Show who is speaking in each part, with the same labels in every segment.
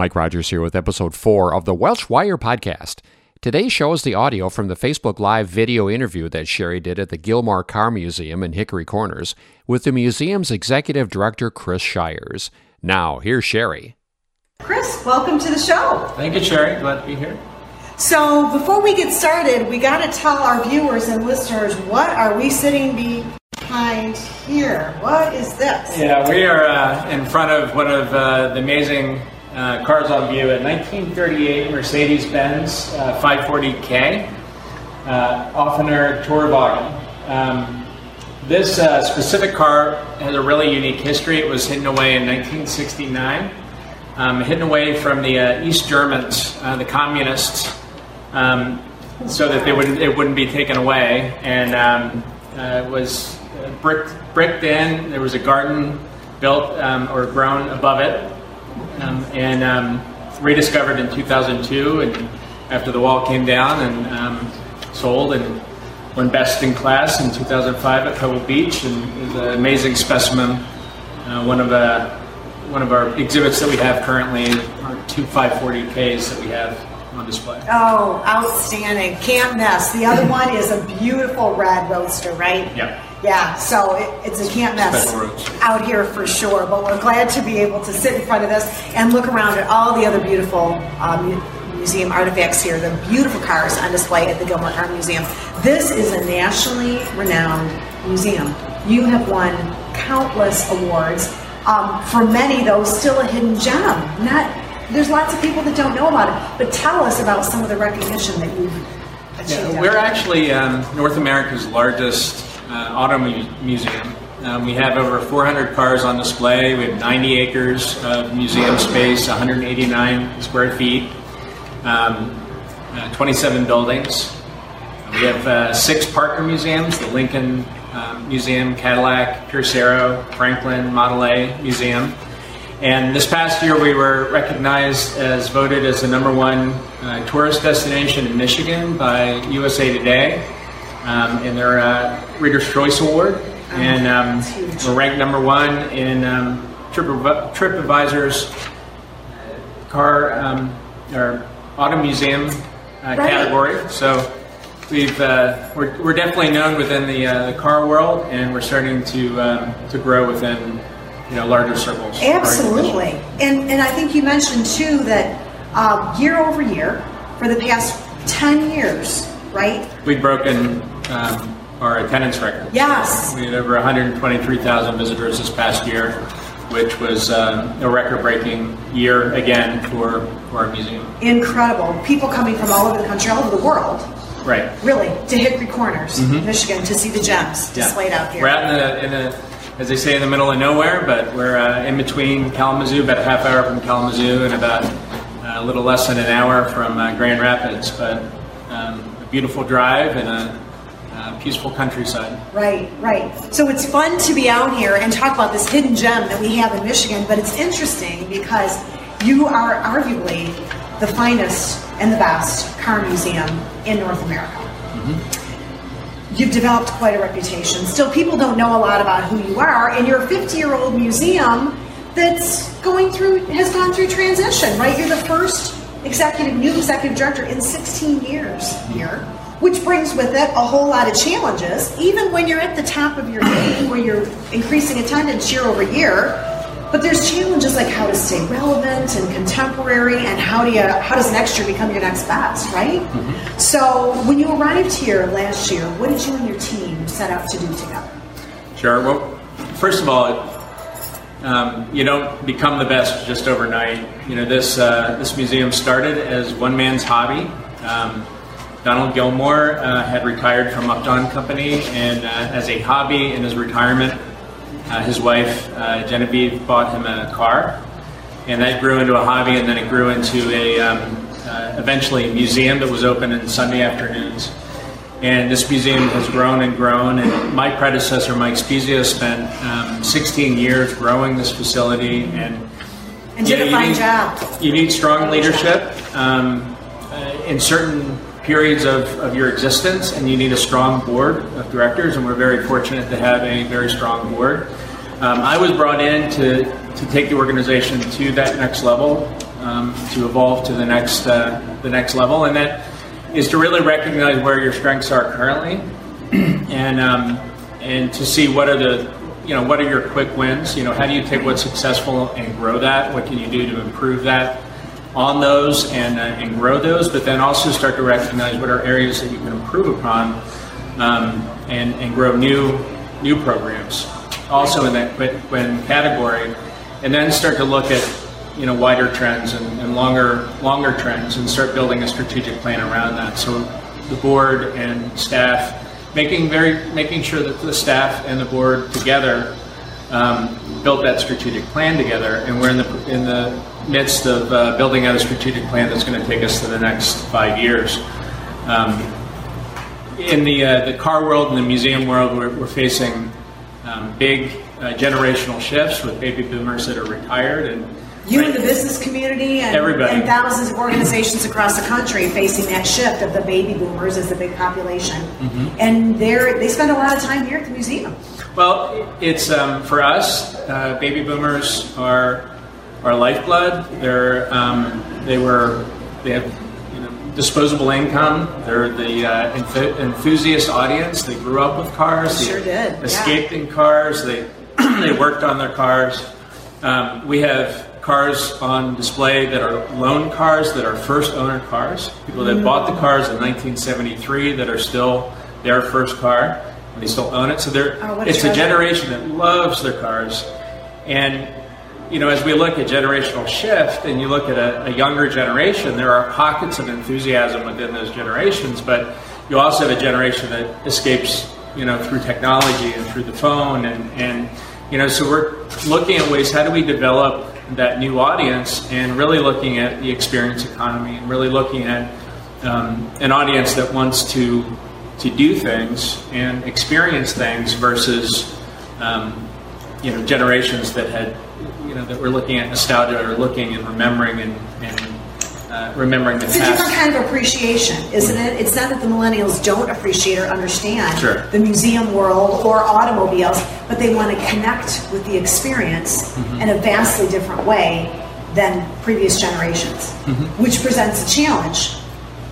Speaker 1: Mike Rogers here with episode four of the Welsh Wire podcast. Today's show is the audio from the Facebook Live video interview that Sheri did at the Gilmore Car Museum in Hickory Corners with the museum's executive director, Chris Shires. Now, here's Sheri.
Speaker 2: Chris, welcome to the show.
Speaker 3: Thank you, Sheri. Glad to be here.
Speaker 2: So, before we get started, we got to tell our viewers and listeners what are we sitting behind here? What is this?
Speaker 3: Yeah, we are uh, in front of one of uh, the amazing uh, cars on view, a 1938 Mercedes-Benz uh, 540K, uh, Offener Tourenwagen. Um, this uh, specific car has a really unique history. It was hidden away in 1969, um, hidden away from the uh, East Germans, uh, the communists, um, so that they wouldn't, it wouldn't be taken away. And um, it was bricked, bricked in. There was a garden built um, or grown above it um, and um, rediscovered in 2002 and after the wall came down and um, sold and won best in class in 2005 at Pebble Beach and is an amazing specimen. Uh, one of uh, one of our exhibits that we have currently are two 540Ks that we have on display.
Speaker 2: Oh, outstanding. Can't miss. The other one is a beautiful red roadster, right?
Speaker 3: Yep.
Speaker 2: Yeah, so it, it's a can't mess out here for sure. But we're glad to be able to sit in front of this and look around at all the other beautiful um, museum artifacts here, the beautiful cars on display at the Gilmore Car Museum. This is a nationally renowned museum. You have won countless awards. Um, for many, though, still a hidden gem. Not there's lots of people that don't know about it. But tell us about some of the recognition that you've achieved.
Speaker 3: Yeah, we're actually um, North America's largest uh, auto mu- museum. Um, we have over 400 cars on display. We have 90 acres of museum space, 189 square feet, um, uh, 27 buildings. We have uh, six partner museums the Lincoln um, Museum, Cadillac, Pierce Arrow, Franklin, Model A Museum. And this past year, we were recognized as voted as the number one uh, tourist destination in Michigan by USA Today um, in their uh, Reader's Choice Award. Oh, and um, we're ranked number one in um, TripAdvisor's car um, or auto museum uh, right. category. So we've uh, we're, we're definitely known within the, uh, the car world, and we're starting to um, to grow within you know larger circles.
Speaker 2: Absolutely, and and I think you mentioned too that uh, year over year for the past ten years, right?
Speaker 3: We've broken um, our attendance record.
Speaker 2: Yes.
Speaker 3: We had over 123,000 visitors this past year, which was um, a record-breaking year again for, for our museum.
Speaker 2: Incredible. People coming from all over the country, all over the world.
Speaker 3: Right.
Speaker 2: Really, to Hickory Corners, mm-hmm. Michigan, to see the gems yeah. displayed out here.
Speaker 3: We're out in the, in the, as they say, in the middle of nowhere, but we're uh, in between Kalamazoo, about a half hour from Kalamazoo, and about uh, a little less than an hour from uh, Grand Rapids. But um, a beautiful drive and a uh, peaceful countryside.
Speaker 2: Right, right. So it's fun to be out here and talk about this hidden gem that we have in Michigan, but it's interesting because you are arguably the finest and the best car museum in North America. Mm-hmm. You've developed quite a reputation. Still, people don't know a lot about who you are, and you're a 50 year old museum that's going through, has gone through transition, right? You're the first executive, new executive director in 16 years here which brings with it a whole lot of challenges. Even when you're at the top of your game, where you're increasing attendance year over year, but there's challenges like how to stay relevant and contemporary, and how do you how does next year become your next best, right? Mm-hmm. So when you arrived here last year, what did you and your team set out to do together?
Speaker 3: Sure. Well, first of all. Um, you don't become the best just overnight. You know this. Uh, this museum started as one man's hobby. Um, Donald Gilmore uh, had retired from Upjohn Company, and uh, as a hobby in his retirement, Uh, his wife, uh, Genevieve, bought him a car, and that grew into a hobby, and then it grew into a um, uh, eventually a museum that was open in Sunday afternoons. And this museum has grown and grown. And my predecessor, Mike Spezia, spent um, 16 years growing this facility. And,
Speaker 2: and did a fine job.
Speaker 3: You need strong leadership um, uh, in certain periods of, of your existence, and you need a strong board of directors. And we're very fortunate to have a very strong board. Um, I was brought in to, to take the organization to that next level, um, to evolve to the next uh, the next level, and that is to really recognize where your strengths are currently, and um, and to see what are the you know what are your quick wins. You know, how do you take what's successful and grow that? What can you do to improve that? On those and, uh, and grow those, but then also start to recognize what are areas that you can improve upon um, and, and grow new new programs also in that quick win category, and then start to look at you know wider trends and, and longer longer trends and start building a strategic plan around that. So the board and staff making very making sure that the staff and the board together um, built that strategic plan together, and we're in the in the midst of uh, building out a strategic plan that's going to take us to the next five years. Um, in the uh, the car world and the museum world, we're, we're facing um, big uh, generational shifts with baby boomers that are retired and
Speaker 2: you in the business community and,
Speaker 3: Everybody.
Speaker 2: and thousands of organizations across the country facing that shift of the baby boomers as a big population.
Speaker 3: Mm-hmm.
Speaker 2: And they're, they spend a lot of time here at the museum.
Speaker 3: Well, it's um, for us. Uh, baby boomers are our lifeblood. They're um, they were they have you know, disposable income. They're the uh, enth- enthusiast audience. They grew up with cars.
Speaker 2: Sure did,
Speaker 3: Escaped in cars. They they worked on their cars. Um, we have cars on display that are loan cars that are first owner cars. People that bought the cars in 1973 that are still their first car and they still own it. So they're
Speaker 2: Oh,
Speaker 3: it's a generation that loves their cars. And you know, as we look at generational shift and you look at a, a younger generation, there are pockets of enthusiasm within those generations, but you also have a generation that escapes, you know, through technology and through the phone and, and you know, so we're looking at ways how do we develop that new audience and really looking at the experience economy and really looking at um, an audience that wants to to do things and experience things versus um, you know generations that had you know that were looking at nostalgia or looking and remembering and, and uh, remembering the
Speaker 2: It's a different kind of appreciation, isn't it? It's not that the millennials don't appreciate or understand
Speaker 3: Sure.
Speaker 2: the museum world or automobiles, but they want to connect with the experience
Speaker 3: Mm-hmm.
Speaker 2: in a vastly different way than previous generations,
Speaker 3: Mm-hmm.
Speaker 2: which presents a challenge.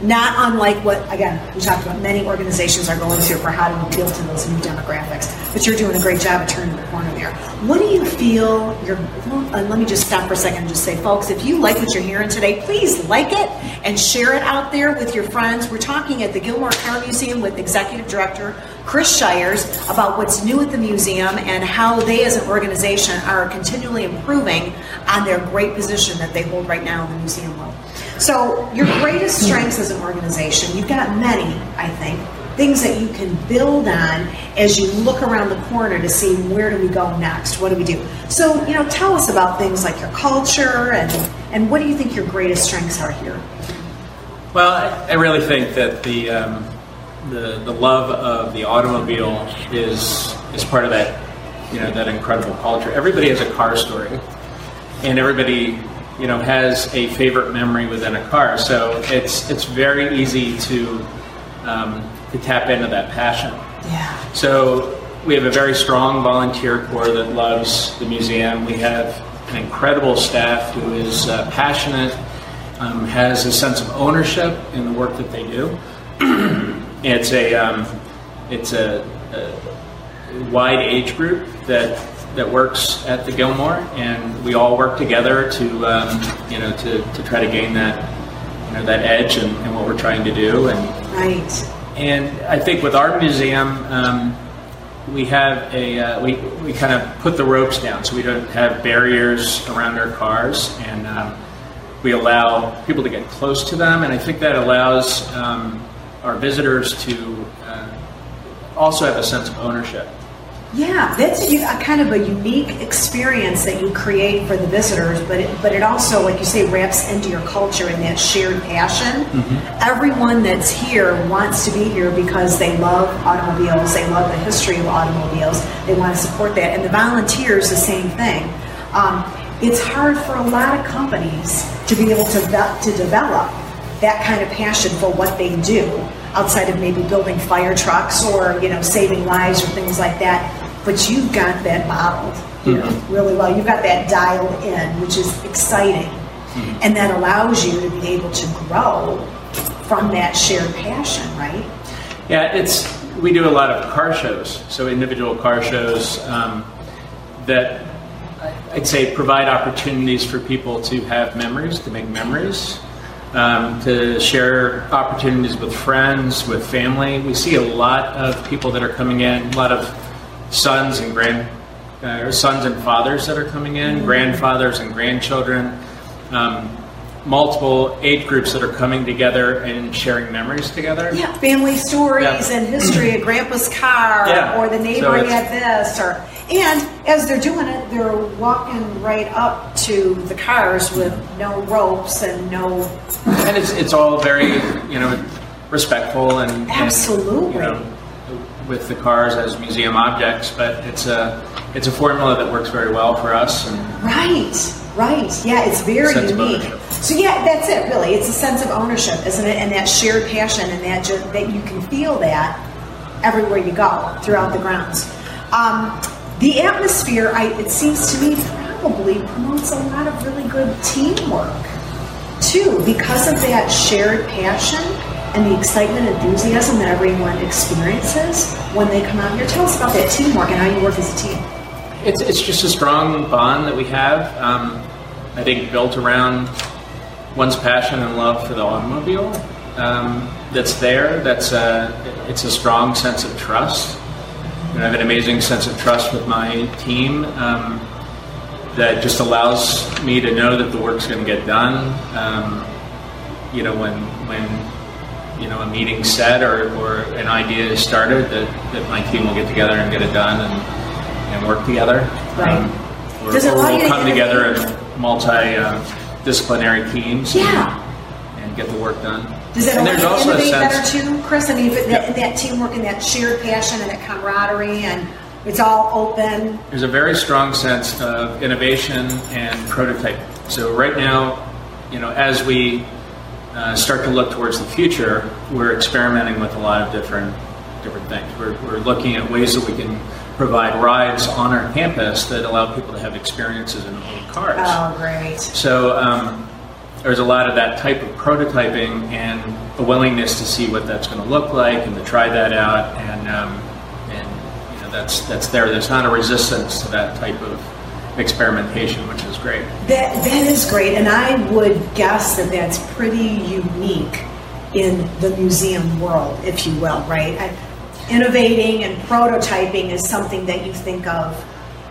Speaker 2: Not unlike what, again, we talked about many organizations are going through for how to appeal to those new demographics. But you're doing a great job of turning the corner there. What do you feel you're, uh, let me just stop for a second and just say, folks, if you like what you're hearing today, please like it and share it out there with your friends. We're talking at the Gilmore Car Museum with Executive Director Chris Shires about what's new at the museum and how they as an organization are continually improving on their great position that they hold right now in the museum world. So, your greatest strengths as an organization, you've got many, I think, things that you can build on as you look around the corner to see where do we go next? What do we do? So, you know, tell us about things like your culture and, and what do you think your greatest strengths are here?
Speaker 3: Well, I, really think that the, um, the the love of the automobile is is part of that you know that incredible culture. Everybody has a car story, and everybody you know has a favorite memory within a car. So it's it's very easy to um, to tap into that passion.
Speaker 2: Yeah.
Speaker 3: So we have a very strong volunteer corps that loves the museum. We have an incredible staff who is uh, passionate, um, has a sense of ownership in the work that they do. it's a um, it's a, a wide age group that that works at the Gilmore, and we all work together to um, you know to, to try to gain that you know that edge and, in what we're trying to do and
Speaker 2: Right.
Speaker 3: and I think with our museum, um, we have a uh, we we kind of put the ropes down, so we don't have barriers around our cars, and um, we allow people to get close to them, and I think that allows um, our visitors to uh, also have a sense of ownership.
Speaker 2: Yeah, that's a, a kind of a unique experience that you create for the visitors, but it, but it also, like you say, wraps into your culture and that shared passion. Everyone that's here wants to be here because they love automobiles, they love the history of automobiles, they want to support that, and the volunteers the same thing. Um, it's hard for a lot of companies to be able to to develop that kind of passion for what they do outside of maybe building fire trucks or you know saving lives or things like that but you've got that modeled here really well. You've got that dialed in which is exciting. And that allows you to be able to grow from that shared passion right?
Speaker 3: Yeah, it's we do a lot of car shows, so individual car shows um, that I'd say provide opportunities for people to have memories, to make memories, um, to share opportunities with friends, with family. We see a lot of people that are coming in, a lot of sons and grand uh, sons and fathers that are coming in, grandfathers and grandchildren. Um, multiple age groups that are coming together and sharing memories together.
Speaker 2: yeah family stories
Speaker 3: Yeah.
Speaker 2: and history of grandpa's car
Speaker 3: Yeah.
Speaker 2: or the
Speaker 3: So
Speaker 2: neighbor
Speaker 3: it's-
Speaker 2: had this or and as they're doing it they're walking right up to the cars with no ropes and no
Speaker 3: and it's it's all very you know respectful and, and,
Speaker 2: Absolutely.
Speaker 3: you know with the cars as museum objects, but it's a it's a formula that works very well for us. And
Speaker 2: Right, right. Yeah, it's very unique. So yeah, that's it. Really, it's a sense of ownership, isn't it? And that shared passion, and that ju- that you can feel that everywhere you go throughout the grounds. Um, the atmosphere, I, it seems to me, probably promotes a lot of really good teamwork too, because of that shared passion and the excitement, and enthusiasm that everyone experiences when they come out here. Tell us about that teamwork and how you work as a team.
Speaker 3: it's it's just a strong bond that we have. Um, I think built around one's passion and love for the automobile. Um, that's there. That's a it's a strong sense of trust. And I have an amazing sense of trust with my team. Um, that just allows me to know that the work's going to get done. Um, you know, when when you know a meeting set or, or an idea is started, that, that my team will get together and get it done and, and work together.
Speaker 2: Right.
Speaker 3: Um,
Speaker 2: or, it
Speaker 3: or
Speaker 2: allow
Speaker 3: we'll come together in multi-disciplinary teams
Speaker 2: Yeah.
Speaker 3: and, and get the work done.
Speaker 2: Does that
Speaker 3: and
Speaker 2: allow
Speaker 3: there's
Speaker 2: you to
Speaker 3: also a
Speaker 2: innovate better
Speaker 3: sense.
Speaker 2: too, Chris? I mean, it,
Speaker 3: Yeah.
Speaker 2: that, that teamwork and that shared passion and that camaraderie and it's all open.
Speaker 3: There's a very strong sense of innovation and prototyping. So right now, you know, as we uh, start to look towards the future, we're experimenting with a lot of different different things. We're, we're looking at ways that we can provide rides on our campus that allow people to have experiences in old cars.
Speaker 2: Oh, great.
Speaker 3: So um, there's a lot of that type of prototyping and a willingness to see what that's going to look like and to try that out. And um, and you know that's that's there. There's not a resistance to that type of experimentation, which is great.
Speaker 2: That that is great, and I would guess that that's pretty unique in the museum world, if you will, right? I, innovating and prototyping is something that you think of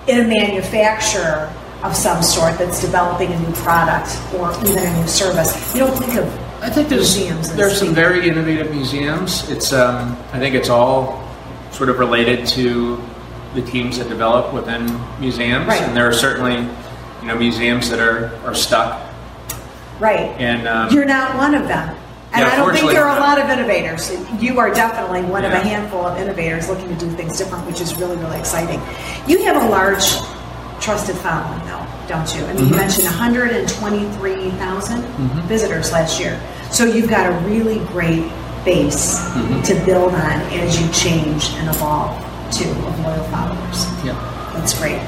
Speaker 2: in a manufacturer of some sort that's developing a new product or even a new service. You don't think of
Speaker 3: I think there's
Speaker 2: museums.
Speaker 3: there's some very innovative museums. It's um, I think it's all sort of related to the teams that develop within museums,
Speaker 2: Right.
Speaker 3: and there are certainly you know museums that are are stuck.
Speaker 2: right.
Speaker 3: And um,
Speaker 2: You're not one of them. And
Speaker 3: Yeah,
Speaker 2: I don't think there are a lot of innovators. You are definitely one of a handful of innovators looking to do things different, which is really, really exciting. You have a large trusted following, though, don't you? I mean, you
Speaker 3: Mm-hmm.
Speaker 2: mentioned 123,000 visitors last year. So you've got a really great base
Speaker 3: Mm-hmm.
Speaker 2: to build on as you change and evolve, too, of loyal followers.
Speaker 3: yeah.
Speaker 2: That's great.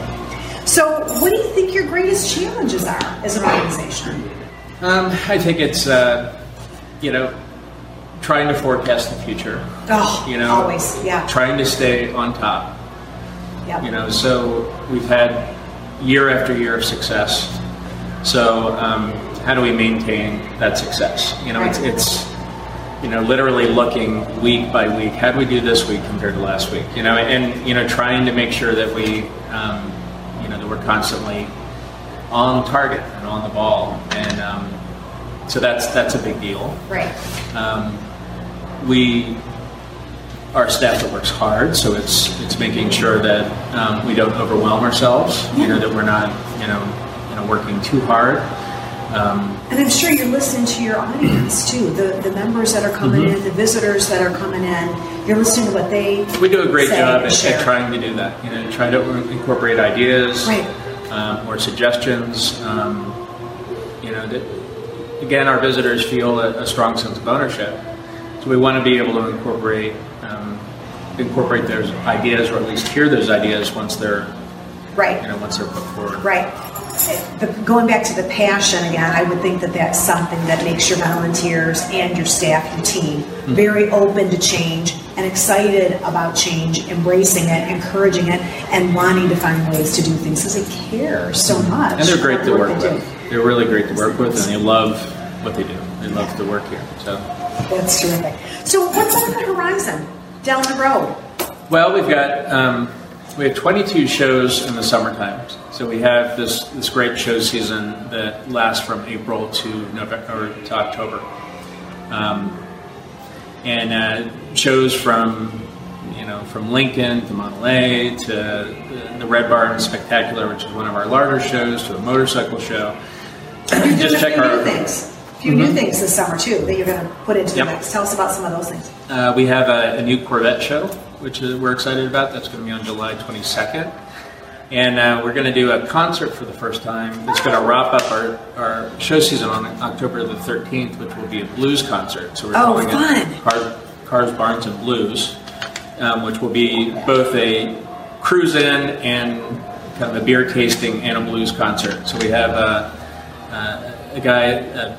Speaker 2: So, what do you think your greatest challenges are as an organization?
Speaker 3: Um, I think it's uh, you know trying to forecast the future.
Speaker 2: Oh,
Speaker 3: You know,
Speaker 2: always, yeah.
Speaker 3: Trying to stay on top.
Speaker 2: Yep.
Speaker 3: You know, so we've had year after year of success. So um, how do we maintain that success? You know, it's it's you know literally looking week by week. How do we do this week compared to last week? You know, and you know trying to make sure that we um, you know that we're constantly on target and on the ball, and um, so that's that's a big deal.
Speaker 2: Right.
Speaker 3: Um, we our staff that works hard, so it's it's making sure that um, we don't overwhelm ourselves. You know that we're not you know you know working too hard.
Speaker 2: Um, and I'm sure you're listening to your audience too, the the members that are coming mm-hmm. in, the visitors that are coming in. You're listening to what they.
Speaker 3: We do a great job at, at, trying to do that. You know, try to incorporate ideas
Speaker 2: right.
Speaker 3: um, or suggestions. Um, you know, that, again, our visitors feel a, a, strong sense of ownership, so we want to be able to incorporate um, incorporate those ideas, or at least hear those ideas once they're
Speaker 2: right.
Speaker 3: You know, once they're put forward.
Speaker 2: Right the, going back to the passion again, I would think that that's something that makes your volunteers and your staff, your team, mm-hmm. very open to change and excited about change, embracing it, encouraging it, and wanting to find ways to do things because they care so mm-hmm. much.
Speaker 3: And they're great to work with. They're really great to work with, and they love what they do. They love to work here. So
Speaker 2: that's terrific. So, what's on the horizon down the road?
Speaker 3: Well, we've got. Um, we have 22 shows in the summertime. So we have this, this great show season that lasts from April to November to October. Um, and uh, shows from you know from Lincoln to A to the Red Barn Spectacular, which is one of our larger shows, to a motorcycle show.
Speaker 2: Just check our things. A few mm-hmm. new things this summer too that you're going to put into yep. the mix. Tell us about some of those things.
Speaker 3: Uh, we have a, a new Corvette show which is, we're excited about. That's going to be on July 22nd. And uh, we're going to do a concert for the first time. It's going to wrap up our, our show season on October the 13th, which will be a blues concert.
Speaker 2: So we're oh, calling fun.
Speaker 3: it Cars, Cars, Barns, and Blues, um, which will be both a cruise in and kind of a beer tasting and a blues concert. So we have uh, uh, a guy,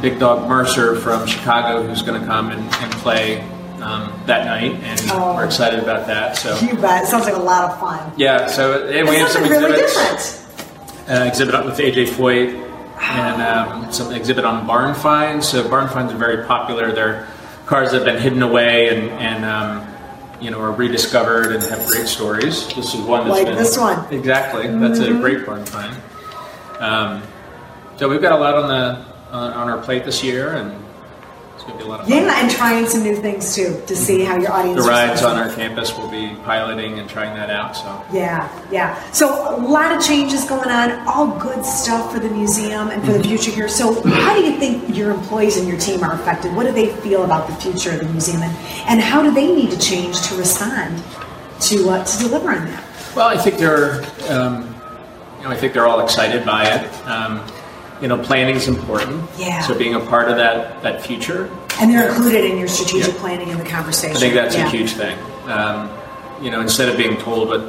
Speaker 3: Big Dog Mercer from Chicago, who's going to come and, and play um, that night, and oh, we're excited about that. So
Speaker 2: you bet. It sounds like a lot of fun.
Speaker 3: Yeah. So and we have some
Speaker 2: really
Speaker 3: exhibits. Uh, exhibit with AJ Foyt and um, some exhibit on barn finds. So barn finds are very popular. They're cars that have been hidden away and and um, you know are rediscovered and have great stories. This is one that's
Speaker 2: like
Speaker 3: been,
Speaker 2: this one
Speaker 3: exactly. That's mm-hmm. a great barn find. Um, so we've got a lot on the on, on our plate this year, and it's going to be a lot of fun.
Speaker 2: Yeah, and trying some new things too to see how your audience.
Speaker 3: The rides on our campus will be piloting and trying that out. So
Speaker 2: yeah, yeah. So a lot of changes going on. All good stuff for the museum and for the mm-hmm. future here. So how do you think your employees and your team are affected? What do they feel about the future of the museum, and, and how do they need to change to respond to uh, to deliver on that?
Speaker 3: Well, I think they're. Um, you know, I think they're all excited by it. Um, you know, planning is important.
Speaker 2: Yeah.
Speaker 3: So being a part of that that future.
Speaker 2: And they're included in your strategic yeah. planning in the conversation.
Speaker 3: I think that's yeah. a huge thing. Um, you know, instead of being told what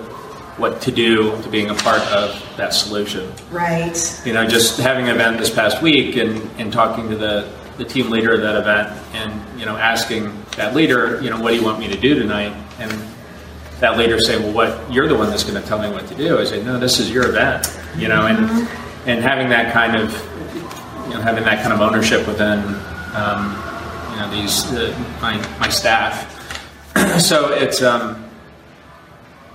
Speaker 3: what to do, to being a part of that solution.
Speaker 2: Right.
Speaker 3: You know, just having an event this past week and, and talking to the, the team leader of that event and, you know, asking that leader, you know, what do you want me to do tonight? And that leader say, well, what, you're the one that's going to tell me what to do. I say, no, this is your event, you know, mm-hmm and having that kind of you know having that kind of ownership within um, you know these my my staff. so it's um,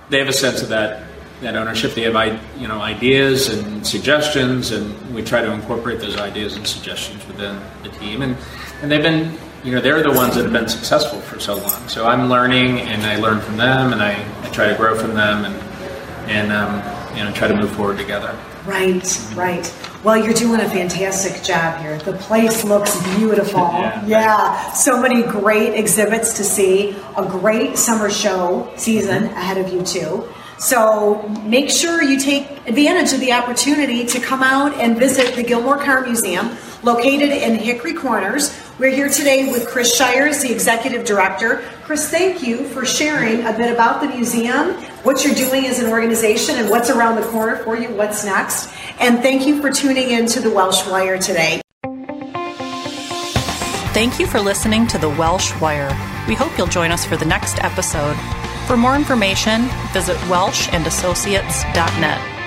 Speaker 3: they have a sense of that that ownership. They have you know ideas and suggestions, and we try to incorporate those ideas and suggestions within the team. And and they've been you know they're the ones that have been successful for so long. So I'm learning, and I learn from them, and I, I try to grow from them, and and um, you know try to move forward together.
Speaker 2: Right, right. Well, you're doing a fantastic job here. The place looks beautiful. yeah. yeah. so many great exhibits to see. A great summer show season mm-hmm. ahead of you too. So make sure you take advantage of the opportunity to come out and visit the Gilmore Car Museum located in Hickory Corners. We're here today with Chris Shires, the executive director. Chris, thank you for sharing a bit about the museum, what you're doing as an organization, and what's around the corner for you, what's next. And thank you for tuning in to the Welsh Wire today.
Speaker 4: Thank you for listening to the Welsh Wire. We hope you'll join us for the next episode. For more information, visit welshandassociates.net.